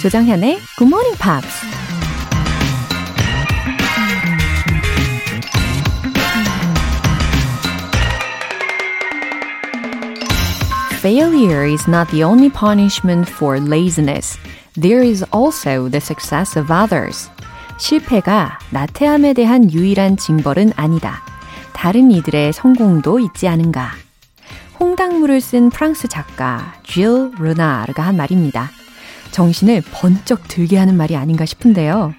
조정현의 Good Morning Pops. Failure is not the only punishment for laziness. There is also the success of others. 실패가 나태함에 대한 유일한 징벌은 아니다. 다른 이들의 성공도 있지 않은가. 홍당무를 쓴 프랑스 작가 질 르나르가 한 말입니다. 정신을 번쩍 들게 하는 말이 아닌가 싶은데요.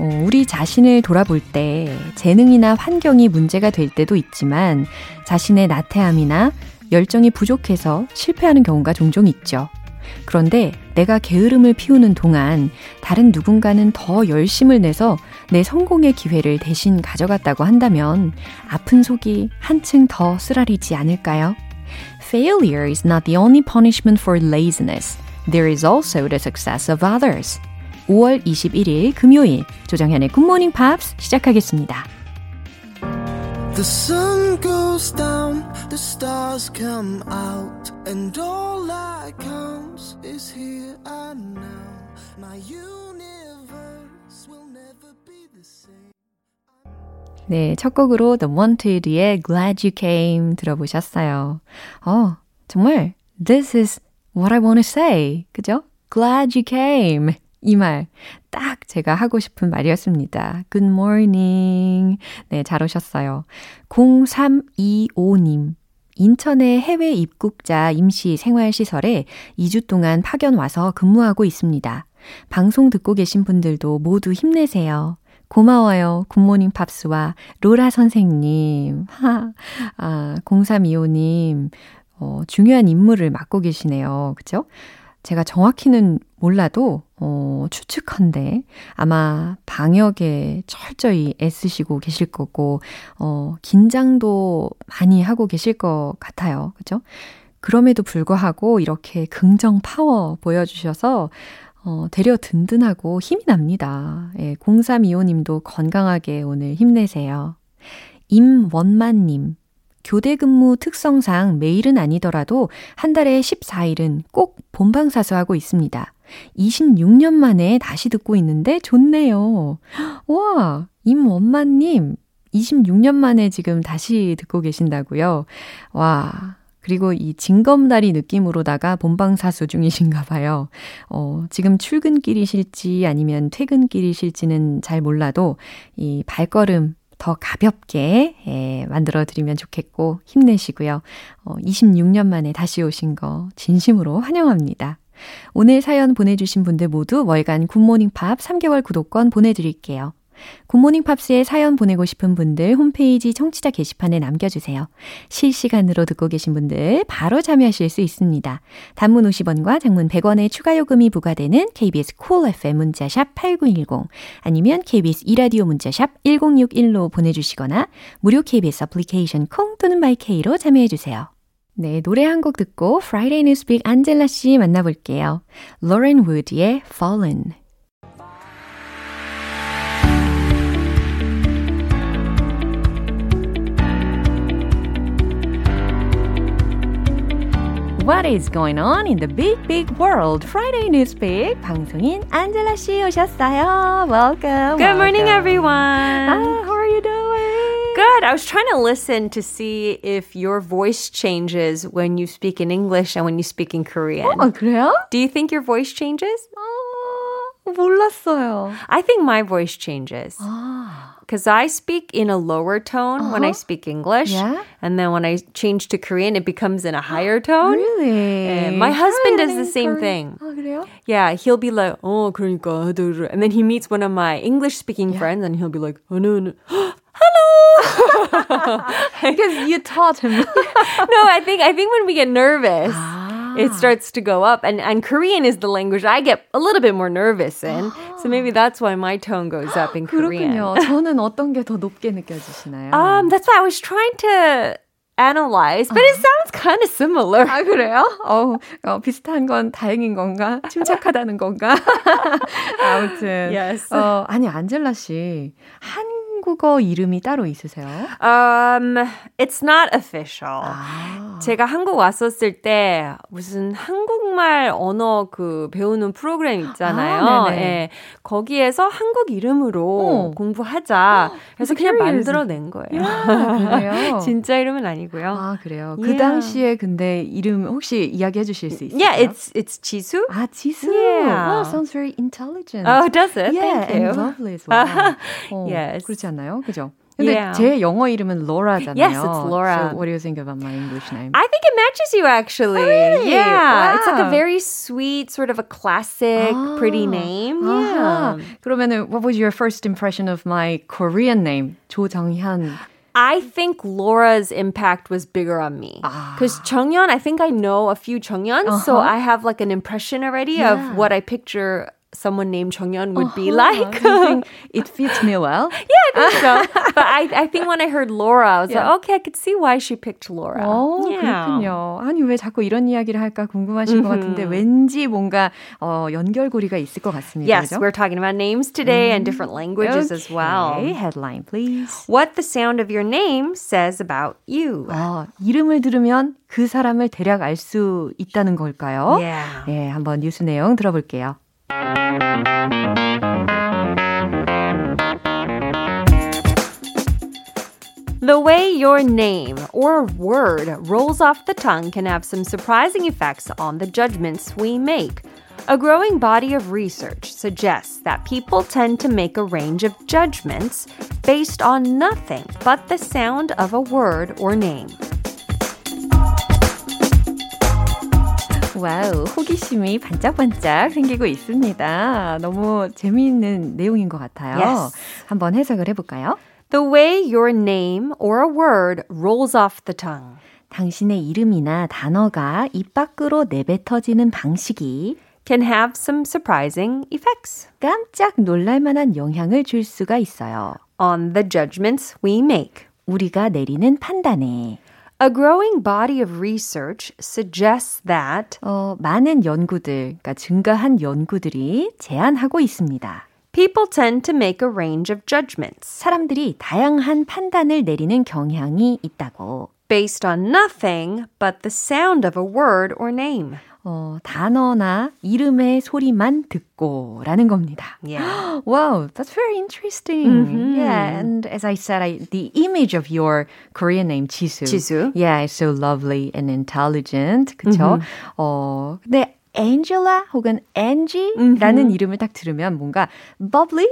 어, 우리 자신을 돌아볼 때 재능이나 환경이 문제가 될 때도 있지만 자신의 나태함이나 열정이 부족해서 실패하는 경우가 종종 있죠. 그런데 내가 게으름을 피우는 동안 다른 누군가는 더 열심을 내서 내 성공의 기회를 대신 가져갔다고 한다면 아픈 속이 한층 더 쓰라리지 않을까요? Failure is not the only punishment for laziness. There is also the success of others. 5월 21일 금요일 조정현의 굿모닝 팝스 시작하겠습니다. The sun goes down, the stars come out, and all that counts is here and now. My universe will never be the same. 네, 첫 곡으로 The Wanted의 Glad You Came 들어보셨어요. 어, 정말 This is what I want to say. 그죠? Glad you came. 이 말, 딱 제가 하고 싶은 말이었습니다. Good morning. 네, 잘 오셨어요. 0325님. 인천의 해외 입국자 임시 생활시설에 2주 동안 파견 와서 근무하고 있습니다. 방송 듣고 계신 분들도 모두 힘내세요. 고마워요. 굿모닝 팝스와 로라 선생님. 하, 아, 0325님. 어, 중요한 임무를 맡고 계시네요. 그죠? 제가 정확히는 몰라도, 어, 추측한데, 아마 방역에 철저히 애쓰시고 계실 거고, 어, 긴장도 많이 하고 계실 것 같아요. 그죠? 그럼에도 불구하고 이렇게 긍정 파워 보여주셔서, 어, 되려 든든하고 힘이 납니다. 예, 0325님도 건강하게 오늘 힘내세요. 임원만님, 교대 근무 특성상 매일은 아니더라도 한 달에 14일은 꼭 본방사수하고 있습니다. 26년 만에 다시 듣고 있는데 좋네요. 와, 임원만님, 26년 만에 지금 다시 듣고 계신다고요? 와, 그리고 이 징검다리 느낌으로다가 본방사수 중이신가 봐요. 어, 지금 출근길이실지 아니면 퇴근길이실지는 잘 몰라도 이 발걸음 더 가볍게 예, 만들어 드리면 좋겠고 힘내시고요. 어, 26년 만에 다시 오신 거 진심으로 환영합니다. 오늘 사연 보내주신 분들 모두 월간 굿모닝 팝 3개월 구독권 보내드릴게요. 굿모닝 팝스에 사연 보내고 싶은 분들 홈페이지 청취자 게시판에 남겨주세요. 실시간으로 듣고 계신 분들 바로 참여하실 수 있습니다. 단문 50원과 장문 100원의 추가 요금이 부과되는 KBS Cool FM 문자샵 8910 아니면 KBS 2라디오 문자샵 1061로 보내주시거나 무료 KBS 애플리케이션 콩 또는 마이케이로 참여해주세요. 네, 노래 한 곡 듣고 Friday News Pick 안젤라 씨 만나볼게요. 로렌 우드의 Fallen What is going on in the big, big world? Friday Newspeak 방송인 안젤라 씨 오셨어요. Welcome. Good welcome. morning, everyone. Ah, how are you doing? Good. I was trying to listen to see if your voice changes when you speak in English and when you speak in Korean. 어, 그래요? Do you think your voice changes? 어, 몰랐어요. I think my voice changes. 아. Because I speak in a lower tone uh-huh. when I speak English. Yeah? And then when I change to Korean, it becomes in a higher tone. Really? And my husband does the same Korean. thing. 아, 그래요? Yeah, he'll be like, oh, 그러니까. And then he meets one of my English speaking yeah. friends and he'll be like, oh, no, no. hello because you taught him no i think i think when we get nervous ah. it starts to go up and and korean is the language i get a little bit more nervous in so maybe that's why my tone goes up in korean 그렇군요 저는 어떤 게 더 높게 느껴지시나요 um that's why i was trying to analyze, but it sounds kind of similar. 아, 그래요? 어, 어, 비슷한 건 다행인 건가? 침착하다는 건가? 아무튼. Yes. 어, 아니, 안젤라 씨. 한 국어 이름이 따로 있으세요? Um, it's not official. 아. 제가 한국 왔었을 때 무슨 한국말 언어 그 배우는 프로그램 있잖아요. 아, 예. 거기에서 한국 이름으로 어. 공부하자. 그래서 그냥. 만들어낸 거예요. 아, 그래요? 진짜 이름은 아니고요. 아, 그래요. 그 Yeah. 당시에 근데 이름 혹시 이야기해 주실 수 있어요? Yeah, it's it's 지수. 아, 지수. Yeah. Wow, sounds very intelligent. Oh, does it? yeah, Thank you. and lovely as well. 어, Yes. 그렇지 않나요? 그죠? 근데 Yeah. 제 영어 이름은 Laura잖아요. Yes, it's Laura. So what do you think about my English name? I think it matches you actually. really? Yeah, it's like Wow. a very sweet, sort of a classic, pretty 아. name. 아하. Yeah. 그러면은 what was your first impression of my Korean name? 조정현. I think Laura's impact was bigger on me. Because Chungyeon, I think I know a few Chungyeons, so I have like an impression already Yeah. of what I picture someone named Chungyeon would be Uh-huh. like. You think it fits me well? yeah, I think so. but I, I think when I heard Laura, I was Yeah. like, okay, I could see why she picked Laura. 어, yeah. 그렇군요. 아니, 왜 자꾸 이런 이야기를 할까 궁금하실 것 같은데, 왠지 뭔가, 어, 연결고리가 있을 것 같습니다. Yes, 그죠? we're talking about names today and different languages as well. Okay, headline, please. What the sound of your name says about you. 아, 이름을 들으면 그 사람을 대략 알 수 있다는 걸까요? Yeah. 예, 한번 뉴스 내용 들어볼게요. The way your name or word rolls off the tongue can have some surprising effects on the judgments we make. A growing body of research suggests that people tend to make a range of judgments based on nothing but the sound of a word or name. 와우, 호기심이 반짝반짝 생기고 있습니다. 너무 재미있는 내용인 것 같아요. Yes. 한번 해석을 해볼까요? The way your name or a word rolls off the tongue. 당신의 이름이나 단어가 입 밖으로 내뱉어지는 방식이 can have some surprising effects 깜짝 놀랄 만한 영향을 줄 수가 있어요. on the judgments we make. 우리가 내리는 판단에 A growing body of research suggests that 어, 많은 연구들, 그러니까 증가한 연구들이 제안하고 있습니다. people tend to make a range of judgments 사람들이 다양한 판단을 내리는 경향이 있다고. based on nothing but the sound of a word or name. 어, 단어나 이름의 소리만 듣고라는 겁니다. Yeah. Wow, that's very interesting. Yeah, and as I said, I, the image of your Korean name, 지수. 지수. Yeah, it's so lovely and intelligent. 그쵸? 어, 근데 Angela 혹은 Angie라는 이름을 딱 들으면 뭔가 bubbly?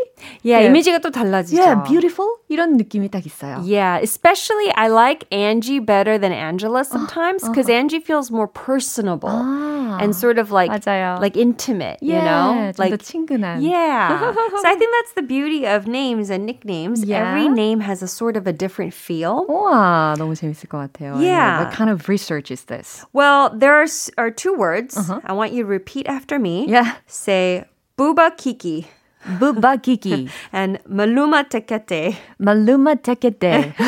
Yeah, Yeah. 이미지가 또 달라지죠. Yeah, beautiful? 이런 느낌이 딱 있어요. Yeah, especially I like Angie better than Angela sometimes because Angie feels more personable 아, and sort of like 맞아요. like intimate, you yeah, know? 좀 더 Like 친근한. Yeah. so I think that's the beauty of names and nicknames. Yeah. Every name has a sort of a different feel. 우와, 너무 재밌을 것 같아요. Yeah. What kind of research is this? Well, there are, s- are two words. I want you to repeat after me. Yeah. Say Buba Kiki 부바기기, and Maluma Tekete. 말루마 테케테.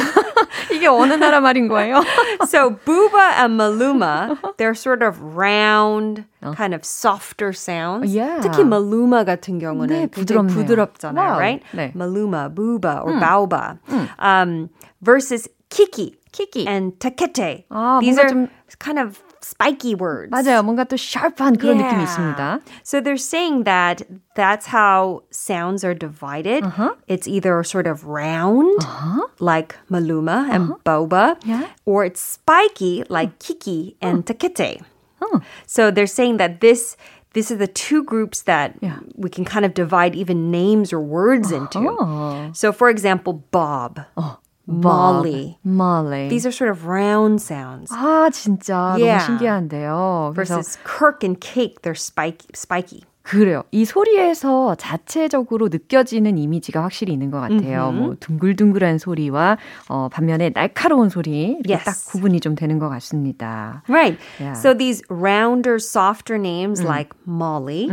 이게 어느 나라 말인 거예요? so Buba and Maluma, they're sort of round, kind of softer sounds. Yeah. 특히 Maluma 같은 경우는 네, 굉장히 부드럽네요. 부드럽잖아요, Wow. right? 네. Maluma, Buba, or Baoba. Um, versus Kiki. Kiki. And Tekete. 아, These 뭔가 are 좀- kind of spiky words. 맞아요. 뭔가 또 sharp한 그런 느낌이 있습니다. So they're saying that that's how sounds are divided. Uh-huh. It's either sort of round, like Maluma and Boba, Uh-huh. Yeah. or it's spiky, like Kiki and Takete. Oh. So they're saying that this. These are the two groups that Yeah. we can kind of divide even names or words into. Oh. So, for example, Bob, Molly. Molly. These are sort of round sounds. 아, 진짜 Yeah. 너무 신기한데요. 그래서 Versus Kirk and Cake, they're spiky. spiky. 그래요. 이 소리에서 자체적으로 느껴지는 이미지가 확실히 있는 것 같아요. 뭐 둥글둥글한 소리와 어, 반면에 날카로운 소리 이렇게 Yes. 딱 구분이 좀 되는 것 같습니다. Right. Yeah. So these rounder, softer names like Molly,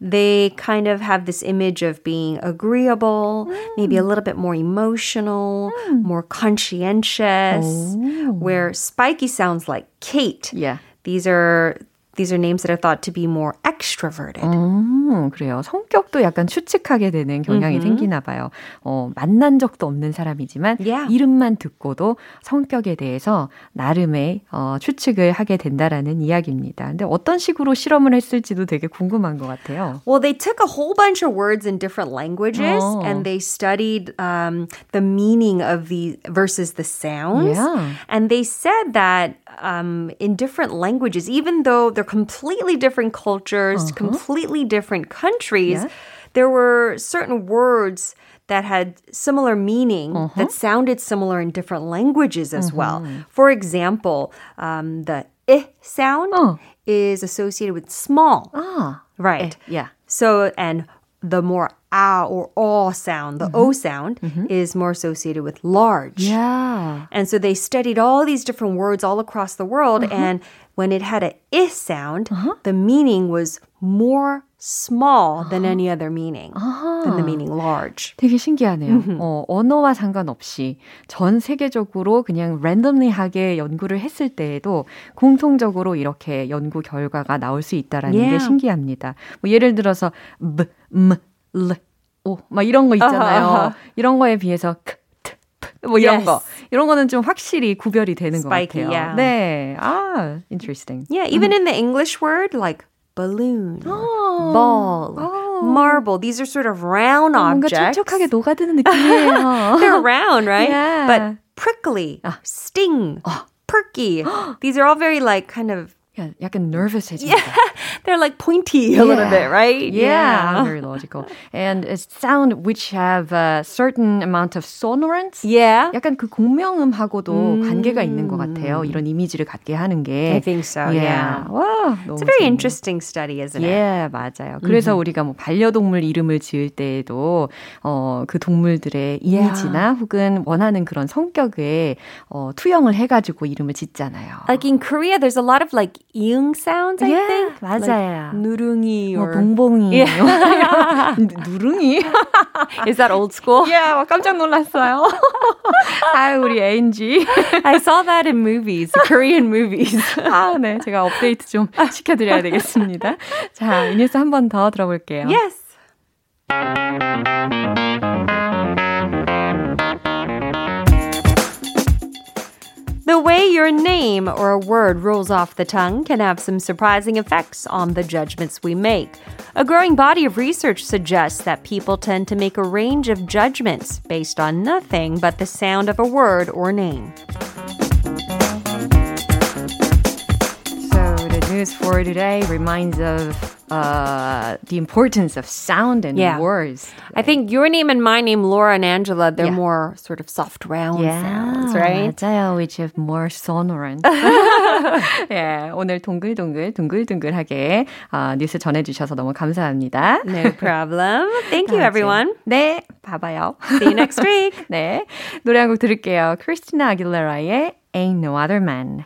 they kind of have this image of being agreeable, maybe a little bit more emotional, more conscientious, where Spiky sounds like Kate. Yeah. These are these are names that are thought to be more extroverted. 음, 그래요. 성격도 약간 추측하게 되는 경향이 mm-hmm. 생기나 봐요. 어, 만난 적도 없는 사람이지만 yeah. 이름만 듣고도 성격에 대해서 나름의 어, 추측을 하게 된다라는 이야기입니다. 근데 어떤 식으로 실험을 했을지도 되게 궁금한 것 같아요. Well, they took a whole bunch of words in different languages oh. and they studied um, the meaning of the versus the sounds. Yeah. And they said that um, in different languages, even though they're completely different cultures, uh-huh. completely different countries, yeah. there were certain words that had similar meaning uh-huh. that sounded similar in different languages as uh-huh. well. For example, um, the i sound uh. is associated with small. Ah, right. Eh, yeah. So and the more ah or aw sound, the mm-hmm. o sound, mm-hmm. is more associated with large. Yeah. And so they studied all these different words all across the world, uh-huh. and when it had a i sound, uh-huh. the meaning was more small than any other meaning than the meaning large. 되게 신기하네요. 어, 언어와 상관없이 전 세계적으로 그냥 랜덤리하게 연구를 했을 때에도 공통적으로 이렇게 연구 결과가 나올 수 있다라는 yeah. 게 신기합니다. 뭐 예를 들어서 b, m, l, o 막 이런 거 있잖아요. Uh-huh. 이런 거에 비해서 k, t, p, 뭐 이런 yes. 거 이런 거는 좀 확실히 구별이 되는 Spiky, 것 같아요. Yeah. 네, 아, interesting. Yeah, even in the English word like balloon, oh. ball, oh. marble. These are sort of round objects. 뭔가 촉촉하게 녹아드는 느낌이에요. They're round, right? Yeah. But prickly, sting, perky. These are all very like kind of 약간 nervous해집니다. Yeah, they're like pointy a yeah. little bit, right? Yeah, yeah, very logical. And sound which have a certain amount of sonorance. Yeah. 약간 그 공명음하고도 음. 관계가 있는 것 같아요. 이런 이미지를 갖게 하는 게. I think so. Yeah. yeah. 와, It's a very 재밌네. interesting study, isn't it? Yeah, 맞아요. 그래서 mm-hmm. 우리가 뭐 반려동물 이름을 지을 때에도 어, 그 동물들의 이미지나 yeah. 혹은 원하는 그런 성격에 어, 투영을 해가지고 이름을 짓잖아요. Like in Korea, there's a lot of like 이응 sounds, I yeah, think. 맞아요. Like 누룽이 or 봉봉이. Yeah. 누룽이? Is that old school? Yeah, 깜짝 놀랐어요. 아, 우리 ANG. I saw that in movies, Korean movies. 아, 네. 제가 업데이트 좀 시켜드려야 되겠습니다. 자, 이 뉴스 한 번 더 들어볼게요. Yes. The way your name or a word rolls off the tongue can have some surprising effects on the judgments we make. A growing body of research suggests that people tend to make a range of judgments based on nothing but the sound of a word or name. news for today reminds of uh, the importance of sound and yeah. words. I think your name and my name, Laura and Angela, they're yeah. more sort of soft round yeah, sounds, right? 맞아요, which have more sonorant. 예, 오늘 동글동글 동글동글하게 어, 뉴스 전해주셔서 너무 감사합니다. No problem. Thank you, everyone. 네, 봐봐요. See you next week. 네, 노래 한 곡 들을게요. 크리스티나 아길레라의 Ain't No Other Man.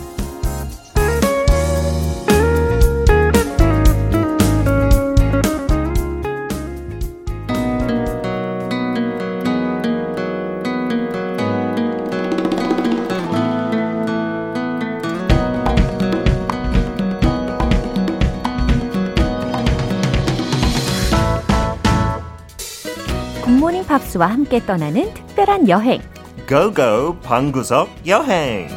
팝스와 함께 떠나는 특별한 여행. Go Go 방구석 여행.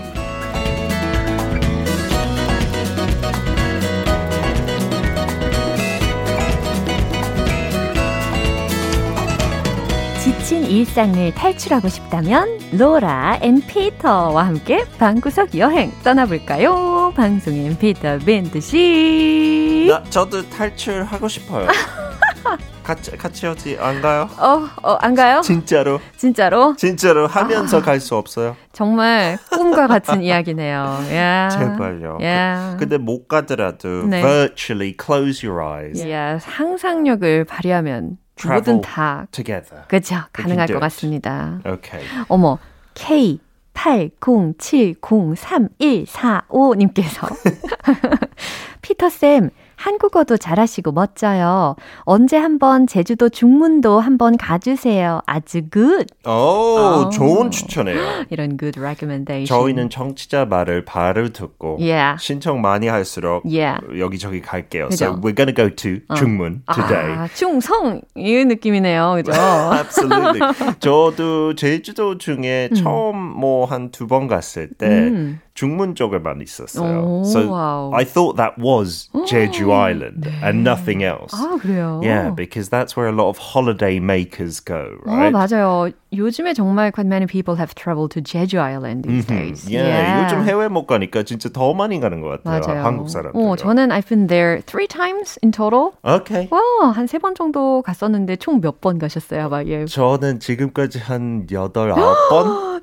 지친 일상을 탈출하고 싶다면 로라 and 피터와 함께 방구석 여행 떠나볼까요? 방송인 피터 빈트 씨. 나 저도 탈출하고 싶어요. 같이 같이 어디 안 가요? 어, 어, 안 가요? 진짜로. 진짜로? 진짜로 하면서 아, 갈수 없어요. 정말 꿈과 같은 이야기네요. Yeah. 제발요. 그, 근데 못 가더라도 네. virtually close your eyes. Yeah. 상상력을 발휘하면 뭐든 다 together. 그렇죠. 가능할 것 같습니다. Okay. 어머. K 80703145님께서 피터쌤, 한국어도 잘하시고 멋져요. 언제 한번 제주도 중문도 한번 가주세요. 아주 good. 오, 어. 좋은 추천이에요. 이런 good recommendation. 저희는 청취자 말을 바로 듣고 Yeah. 신청 많이 할수록 Yeah. 여기저기 갈게요. 그죠? So we're gonna go to 중문 today. 아, 충성 이 느낌이네요. 그죠? Absolutely. 저도 제주도 중에 처음 뭐 한 두 번 갔을 때 음. 중문 쪽에만 있었어요. 오, so wow. I thought that was Jeju Island and nothing else. 아, 그래요. Yeah, because that's where a lot of holiday makers go, 어, right? 맞아요. 요즘에 정말 quite many people have traveled to Jeju Island these days. Yeah, 요즘 해외 못 가니까 진짜 더 많이 가는 것 같아요. 맞아요. 한국 사람들. 어, 저는 I've been there three times in total. Okay. 와, 한 세 번 정도 갔었는데 총 몇 번 가셨어요, 막 예. 저는 지금까지 한 여덟 아홉 번,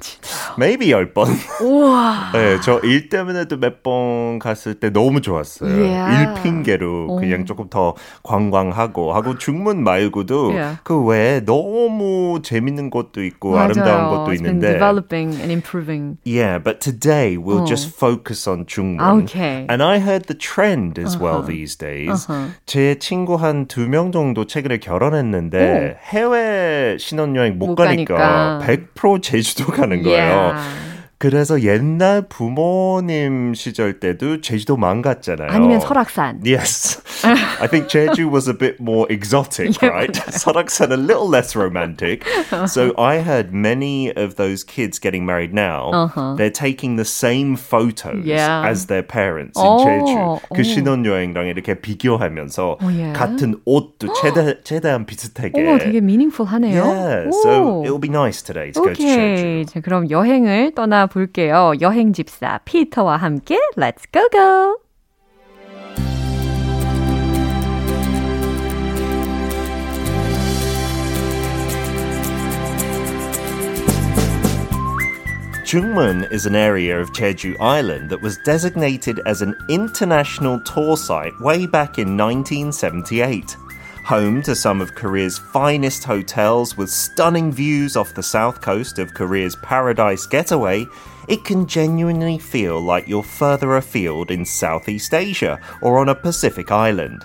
maybe 열 번. 우와. 네, 저 일 때문에 도 몇 번 갔을 때 너무 좋았어요. Yeah. 일 핑계로 그냥 조금 더 관광하고 하고 중문 말고도 Yeah. 그 외에 너무 재밌는 곳도 있고 맞아요. 아름다운 곳도 It's been 있는데. developing and improving. Yeah, but today we'll 어. just focus on 중문. Okay. And I heard the trend as well these days. Uh-huh. 제 친구 한 두 명 정도 최근에 결혼했는데 해외 신혼여행 못, 못 가니까, 가니까. 100% 제주도 가는 거예요. Yeah. 그래서 옛날 부모님 시절 때도 제주도만 갔잖아요. 아니면 설악산. Yes. I think Jeju was a bit more exotic, Yeah, right? 설악산 a little less romantic. so I heard many of those kids getting married now, Uh-huh. they're taking the same photos Yeah. as their parents in 어, Jeju. 그 어. 신혼여행랑 이렇게 비교하면서 어, 예. 같은 옷도 최대, 최대한 비슷하게. 어머, 되게 meaningful하네요. Yeah, 오. so it'll be nice today to go to Jeju. 오케이. 자, 그럼 여행을 떠나 볼게요. 여행 집사 피터와 함께 Let's go go. Jungmun is an area of Jeju Island that was designated as an international tour site way back in 1978. Home to some of Korea's finest hotels with stunning views off the south coast of Korea's paradise getaway, it can genuinely feel like you're further afield in Southeast Asia or on a Pacific island.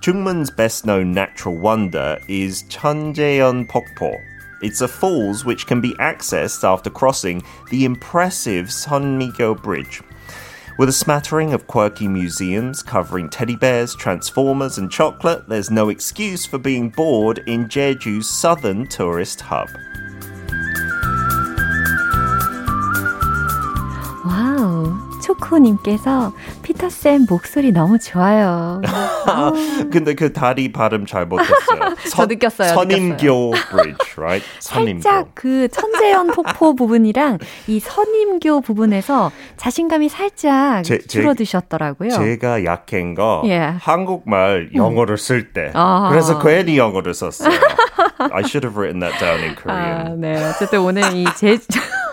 Jungmun's best known natural wonder is Cheonjeon Pokpo. It's a falls which can be accessed after crossing the impressive Sunmigyo Bridge. With a smattering of quirky museums covering teddy bears, transformers, and chocolate, there's no excuse for being bored in Jeju's southern tourist hub. 초코님께서 피터쌤 목소리 너무 좋아요. 근데 그 다리 발음 잘 못했어요. 저 느꼈어요, 선임교 Bridge, right? 선임교. 살짝 그 천재연 폭포 부분이랑 이 선임교 부분에서 자신감이 살짝 제- 제- 줄어드셨더라고요. 제가 약한 거 예. 한국말 영어를 쓸 때 아. 그래서 괜히 영어를 썼어요. I should have written that down in 아, Korean. 네. 어쨌든 오늘 이 제,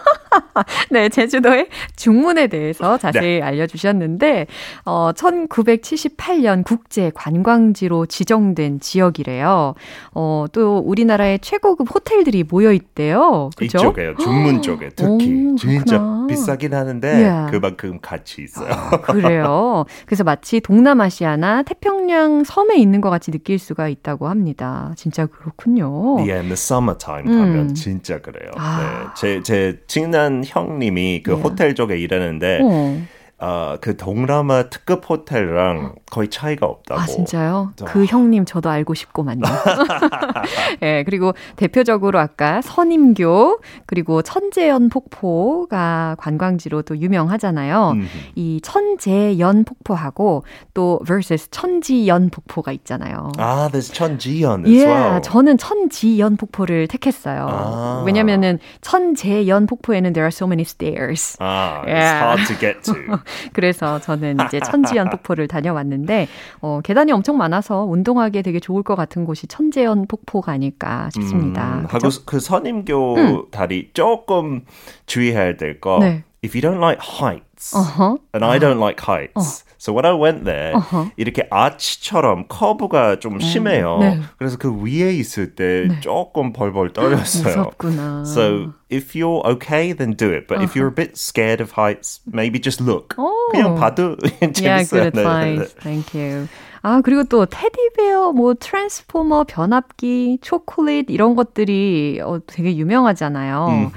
네, 제주도의 중문에 대해서 자세히 알려주셨는데, 어, 1978년 국제 관광지로 지정된 지역이래요. 어, 또 우리나라의 최고급 호텔들이 모여있대요. 그죠? 이쪽에요. 중문 쪽에 특히 오, 진짜 그렇구나. 비싸긴 하는데 예. 그만큼 가치 있어요. 그래요. 그래서 마치 동남아시아나 태평양 섬에 있는 것 같이 느낄 수가 있다고 합니다. 진짜 그렇군요. Yeah, in the summertime 음. 가면 진짜 그래요. 아. 네, 제, 제 친한 형님이 그 예. 호텔 쪽에 일하는데 어. 어, 그 동남아 특급 호텔이랑 거의 차이가 없다고. 아, 진짜요? 어. 그 형님 저도 알고 싶고만요. 예, 그리고 대표적으로 아까 선임교, 그리고 천재연 폭포가 관광지로 또 유명하잖아요. 음. 이 천재연 폭포하고 또 versus 천지연 폭포가 있잖아요. 아, there's 천지연 as 예, well. 저는 천지연 폭포를 택했어요. 아. 왜냐면은 천재연 폭포에는 there are so many stairs. 아, it's Yeah. hard to get to. 그래서 저는 이제 천지연 폭포를 다녀왔는데 어, 계단이 엄청 많아서 운동하기에 되게 좋을 것 같은 곳이 천재연 폭포가 아닐까 싶습니다. 음, 그죠? 하고 그 선임교 다리 조금 주의해야 될 거. 네. If you don't like heights. Uh-huh. And I don't like heights. Uh. So when I went there, uh-huh. 이렇게 아치처럼 커브가 좀 심해요. 네. 그래서 그 위에 있을 때 네. 조금 벌벌 떨렸어요. 무섭구나. So if you're okay, then do it. But uh-huh. if you're a bit scared of heights, maybe just look. Oh. 그냥 봐도 재밌어요. Yeah, good advice. Thank you. 아, 그리고 또 테디베어, 뭐 트랜스포머, 변압기, 초콜릿 이런 것들이 어, 되게 유명하잖아요.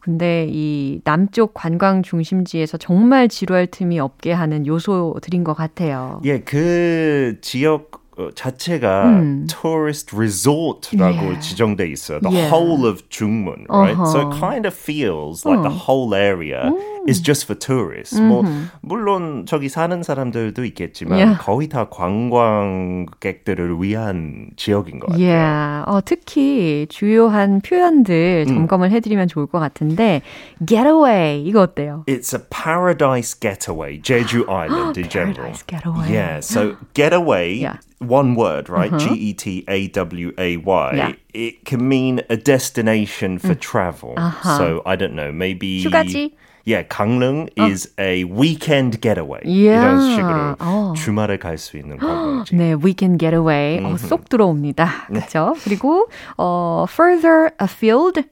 근데 이 남쪽 관광 중심지에서 정말 지루할 틈이 없게 하는 요소들인 것 같아요. 예, 그 지역 자체가 음. tourist resort라고 yeah. 지정돼 있어요. The yeah. whole of 중문, right? Uh-huh. So it kind of feels like uh. the whole area 음. is just for tourists. 뭐 물론 저기 사는 사람들도 있겠지만 yeah. 거의 다 관광객들을 위한 지역인 것 같아요. Yeah. 어, 특히 주요한 표현들 음. 점검을 해드리면 좋을 것 같은데 getaway 이거 어때요? It's a paradise getaway, Jeju Island in general. Paradise getaway. Yeah. So getaway. Yeah. one word, right? Uh-huh. G E T A W A Y. Yeah. It can mean a destination for mm. travel. Uh-huh. So I don't know, maybe. 휴가지? Yeah, 강릉 어. is a weekend getaway. Yeah. 이런 식으로 어. 주말에 갈 수 있는 관광지. 네, weekend getaway. 어, 쏙 들어옵니다. 그렇죠? 네. 그리고 어, further afield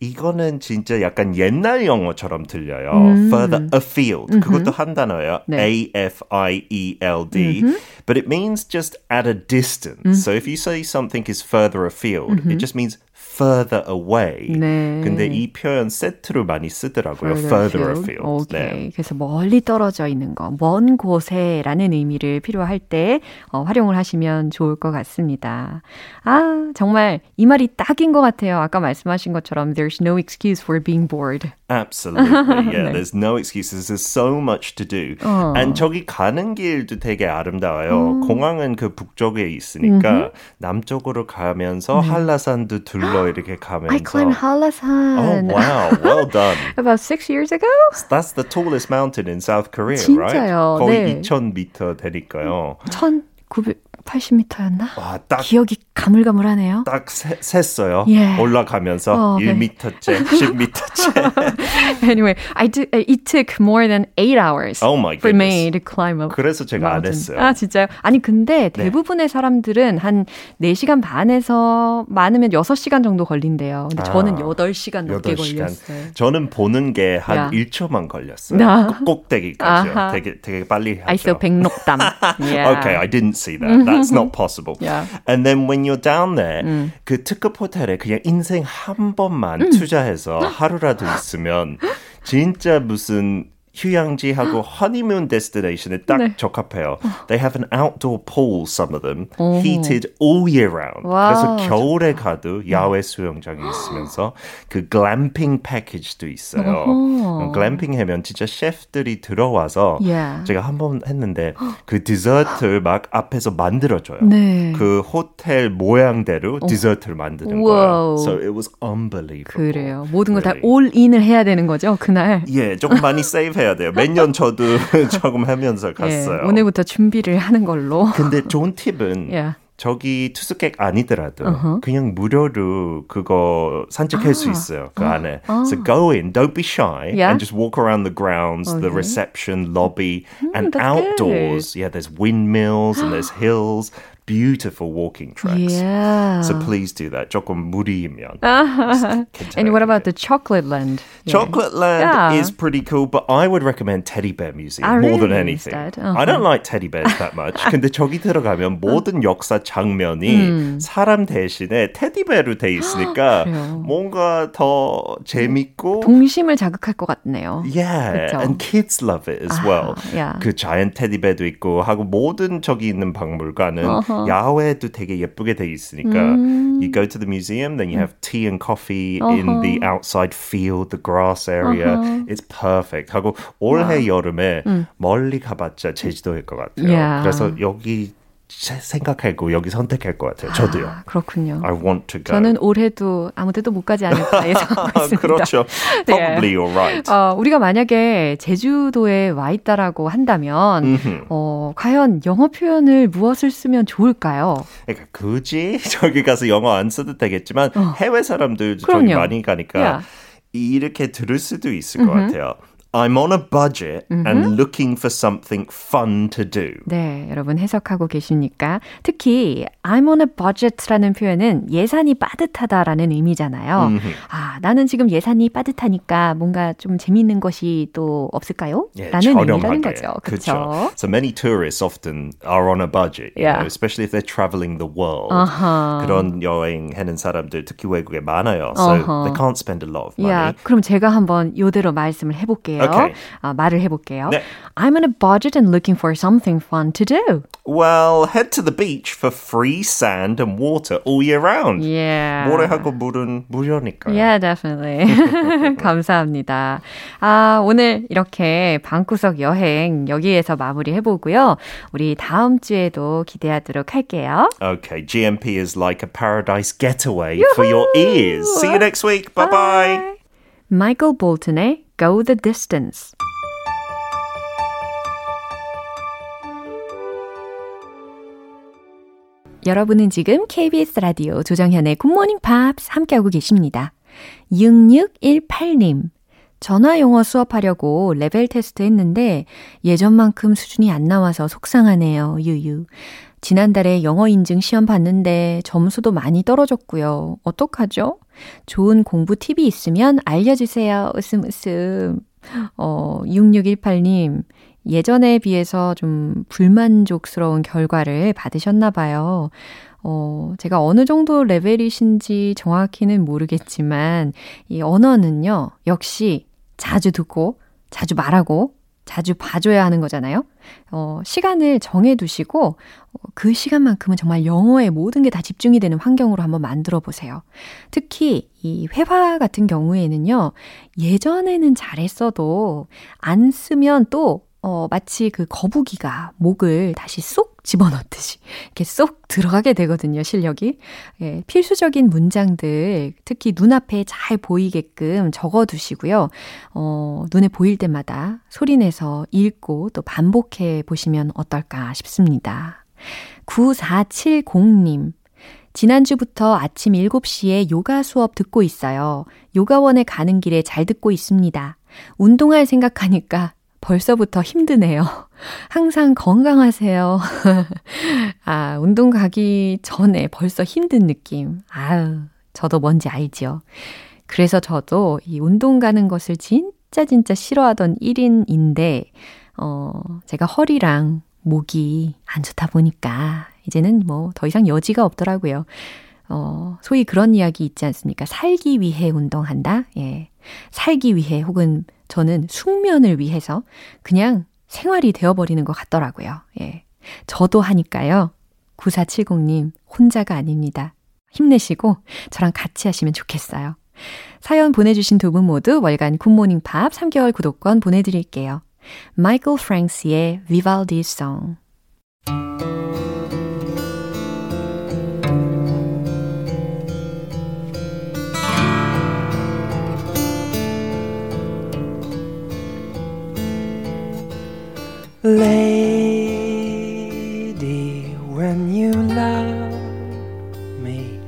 이거는 진짜 약간 옛날 영어처럼 들려요. 음. Further afield. 음흠. 그것도 한 단어예요. 네. A-F-I-E-L-D. 음흠. But it means just at a distance. 음. So if you say something is further afield, it just means further away. 네. 근데 이 표현 세트로 많이 쓰더라고요. further, afield. 오케이. 네. 그래서 멀리 떨어져 있는 거, 먼 곳에라는 의미를 필요할 때 어, 활용을 하시면 좋을 것 같습니다. 아, 정말 이 말이 딱인 것 같아요. 아까 말씀하신 것처럼 there's no excuse for being bored. Absolutely. Yeah, 네. there's no excuses. There's so much to do. 어. And 저기 가는 길도 되게 아름다워요. 음. 공항은 그 북쪽에 있으니까 음흠. 남쪽으로 가면서 네. 한라산도 둘러 이렇게 가면서 I climbed Hallasan. Oh wow, well done. About six years ago. That's the tallest mountain in South Korea, 진짜요? right? 거의 네. 2,000m 되니까요. 1,900 80m였나? 와, 딱 기억이 가물가물하네요. 딱 세, 셌어요. 예. 올라가면서 어, 1m째, 10m째. anyway, I do, it took more than 8 hours oh my for me to climb up. 그래서 제가 mountain. 안 했어요. 아, 진짜요? 아니 근데 대부분의 네. 사람들은 한 4시간 반에서 많으면 6시간 정도 걸린대요. 근데 아, 저는 8시간 넘게 8시간. 걸렸어요. 저는 보는 게 한 1초만 걸렸어요. 아. 꼭대기까지요. 되게 되게 빨리 하죠. I saw 백록담. yeah. Okay, I didn't see that. That's not possible. Yeah. And then when you're down there, 음. 그 특급 호텔에 그냥 인생 한 번만 음. 투자해서 하루라도 있으면 진짜 무슨 휴양지하고 honeymoon destination에 딱 네. 적합해요. They have an outdoor pool, some of them, 오. heated all year round. wow, 그래서 겨울에 좋다. 가도 야외 수영장이 있으면서 그 글램핑 패키지도 있어요. 글램핑 하면 진짜 셰프들이 들어와서 yeah. 제가 한 번 했는데 그 디저트를 막 앞에서 만들어줘요. 네. 그 호텔 모양대로 오. 디저트를 만드는 거예요. So it was unbelievable. 그래요. 모든 걸다 really. 올인을 해야 되는 거죠, 그날. 예, 조금 많이 세이브 해야 돼요. 매년 저도 조금 하면서 갔어요. 예, 오늘부터 준비를 하는 걸로. 근데 좋은 팁은 yeah. 저기 투숙객 아니더라도 uh-huh. 그냥 무료로 그거 산책할 아. 수 있어요. 그 아. 안에. 아. So go in, don't be shy yeah? and just walk around the grounds, okay. the reception, lobby mm, and outdoors. Good. Yeah, there's windmills and there's hills. Beautiful walking tracks. Yeah. So please do that. 조금 무리이면. Uh-huh. And what about the Chocolate Land? Chocolate Land yeah. is pretty cool, but I would recommend Teddy Bear Museum ah, more really? than anything. Uh-huh. I don't like teddy bears that much. 근데 저기 들어가면 모든 역사 장면이 음. 사람 대신에 테디베어로 돼 있으니까 뭔가 더 재밌고 동심을 자극할 것 같네요. Yeah, 그쵸? and kids love it as well. Yeah. 그 자이언트 테디베어도 있고 하고 모든 저기 있는 박물관은 uh-huh. uh-huh. 야외도 되게 예쁘게 돼 있으니까 음. you go to the museum, then you have tea and coffee uh-huh. in the outside field, the grass area. Uh-huh. It's perfect. 하고 올해 wow. 여름에 음. 멀리 가봤자 제주도일 것 같아요. Yeah. 그래서 여기 생각하고 여기 선택할 것 같아요. 저도요. 아, 그렇군요. I want to go. 저는 올해도 아무 데도 못 가지 않을까 예상하고 있습니다. 그렇죠. Probably you're right. 어, 우리가 만약에 제주도에 와 있다라고 한다면 어, 과연 영어 표현을 무엇을 쓰면 좋을까요? 그러니까 굳이 저기 가서 영어 안 써도 되겠지만 어. 해외 사람들 저기 많이 가니까 yeah. 이렇게 들을 수도 있을 것 같아요. I'm on a budget Mm-hmm. and looking for something fun to do. 네, 여러분 해석하고 계십니까? 특히 I'm on a budget라는 표현은 예산이 빠듯하다라는 의미잖아요. 아, 나는 지금 예산이 빠듯하니까 뭔가 좀 재미있는 것이 또 없을까요? 예, 라는 의미라는. 거죠. 그렇죠? So many tourists often are on a budget, Yeah. know, especially if they're traveling the world. 아하. 그런 여행하는 사람들 특히 외국에 많아요. So 어허. they can't spend a lot of money. 야, 그럼 제가 한번 요대로 말씀을 해볼게요. Okay. 아, 말을 해볼게요. 네. I'm on a budget and looking for something fun to do. Well, head to the beach for free sand and water all year round. Yeah. 모래하고 물은 무료니까요. Yeah, definitely. 감사합니다. 아, 오늘 이렇게 방구석 여행 여기에서 마무리 해보고요. 우리 다음 주에도 기대하도록 할게요. Okay, GMP is like a paradise getaway for your ears. See you next week. Bye bye. 마이클 볼튼의 Go the Distance. 여러분은 지금 KBS 라디오 조정현의 Good Morning Pops 함께하고 계십니다. 6618님. 전화 영어 수업하려고 레벨 테스트 했는데 예전만큼 수준이 안 나와서 속상하네요. 유유. 지난달에 영어 인증 시험 봤는데 점수도 많이 떨어졌고요. 어떡하죠? 좋은 공부 팁이 있으면 알려주세요. 웃음 웃음. 어, 6618님. 예전에 비해서 좀 불만족스러운 결과를 받으셨나 봐요. 어, 제가 어느 정도 레벨이신지 정확히는 모르겠지만, 이 언어는요, 역시 자주 듣고, 자주 말하고, 자주 봐줘야 하는 거잖아요. 어, 시간을 정해두시고, 어, 그 시간만큼은 정말 영어에 모든 게 다 집중이 되는 환경으로 한번 만들어 보세요. 특히 이 회화 같은 경우에는요, 예전에는 잘했어도 안 쓰면 또 어, 마치 그 거북이가 목을 다시 쏙 집어넣듯이 이렇게 쏙 들어가게 되거든요, 실력이. 예, 필수적인 문장들, 특히 눈앞에 잘 보이게끔 적어 두시고요. 어, 눈에 보일 때마다 소리내서 읽고 또 반복해 보시면 어떨까 싶습니다. 9470님. 지난주부터 아침 7시에 요가 수업 듣고 있어요. 요가원에 가는 길에 잘 듣고 있습니다. 운동할 생각하니까 벌써부터 힘드네요. 항상 건강하세요. 아, 운동 가기 전에 벌써 힘든 느낌. 아유, 저도 뭔지 알죠. 그래서 저도 이 운동 가는 것을 진짜 진짜 싫어하던 1인인데, 어, 제가 허리랑 목이 안 좋다 보니까 이제는 뭐 더 이상 여지가 없더라고요. 어, 소위 그런 이야기 있지 않습니까? 살기 위해 운동한다? 예. 살기 위해 혹은 저는 숙면을 위해서 그냥 생활이 되어버리는 것 같더라고요. 예. 저도 하니까요. 9470님, 혼자가 아닙니다. 힘내시고 저랑 같이 하시면 좋겠어요. 사연 보내주신 두 분 모두 월간 굿모닝 팝 3개월 구독권 보내드릴게요. 마이클 프랭스의 Vivaldi Song. Lady, when you love me,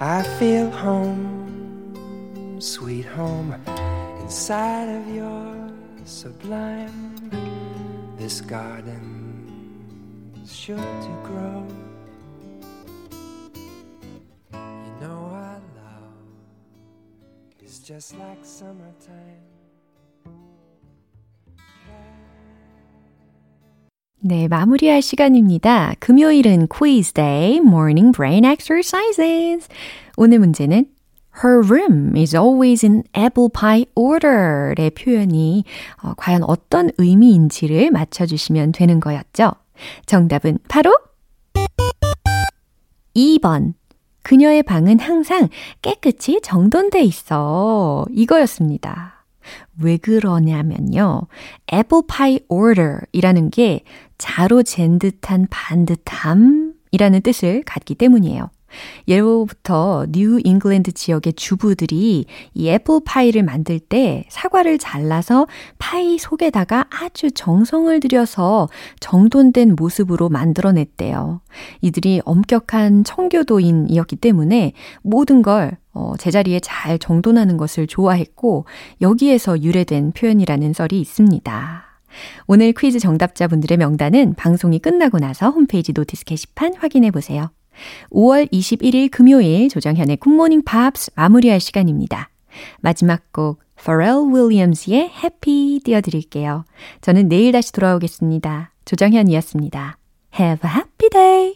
I feel home, sweet home, inside of your sublime. This garden's sure to grow. You know our love is just like summertime. 네, 마무리할 시간입니다. 금요일은 quiz day, morning brain exercises. 오늘 문제는 Her room is always in apple pie order의 표현이 어, 과연 어떤 의미인지를 맞춰주시면 되는 거였죠. 정답은 바로 2번. 그녀의 방은 항상 깨끗이 정돈돼 있어. 이거였습니다. 왜 그러냐면요. apple pie order 이라는 게 자로 잰 듯한 반듯함이라는 뜻을 갖기 때문이에요. 예로부터 뉴 잉글랜드 지역의 주부들이 이 애플 파이를 만들 때 사과를 잘라서 파이 속에다가 아주 정성을 들여서 정돈된 모습으로 만들어냈대요. 이들이 엄격한 청교도인이었기 때문에 모든 걸 어, 제자리에 잘 정돈하는 것을 좋아했고 여기에서 유래된 표현이라는 썰이 있습니다. 오늘 퀴즈 정답자분들의 명단은 방송이 끝나고 나서 홈페이지 notice 게시판 확인해 보세요. 5월 21일 금요일 조정현의 굿모닝 팝스 마무리할 시간입니다. 마지막 곡 Pharrell Williams의 Happy 띄워드릴게요. 저는 내일 다시 돌아오겠습니다. 조정현이었습니다. Have a happy day!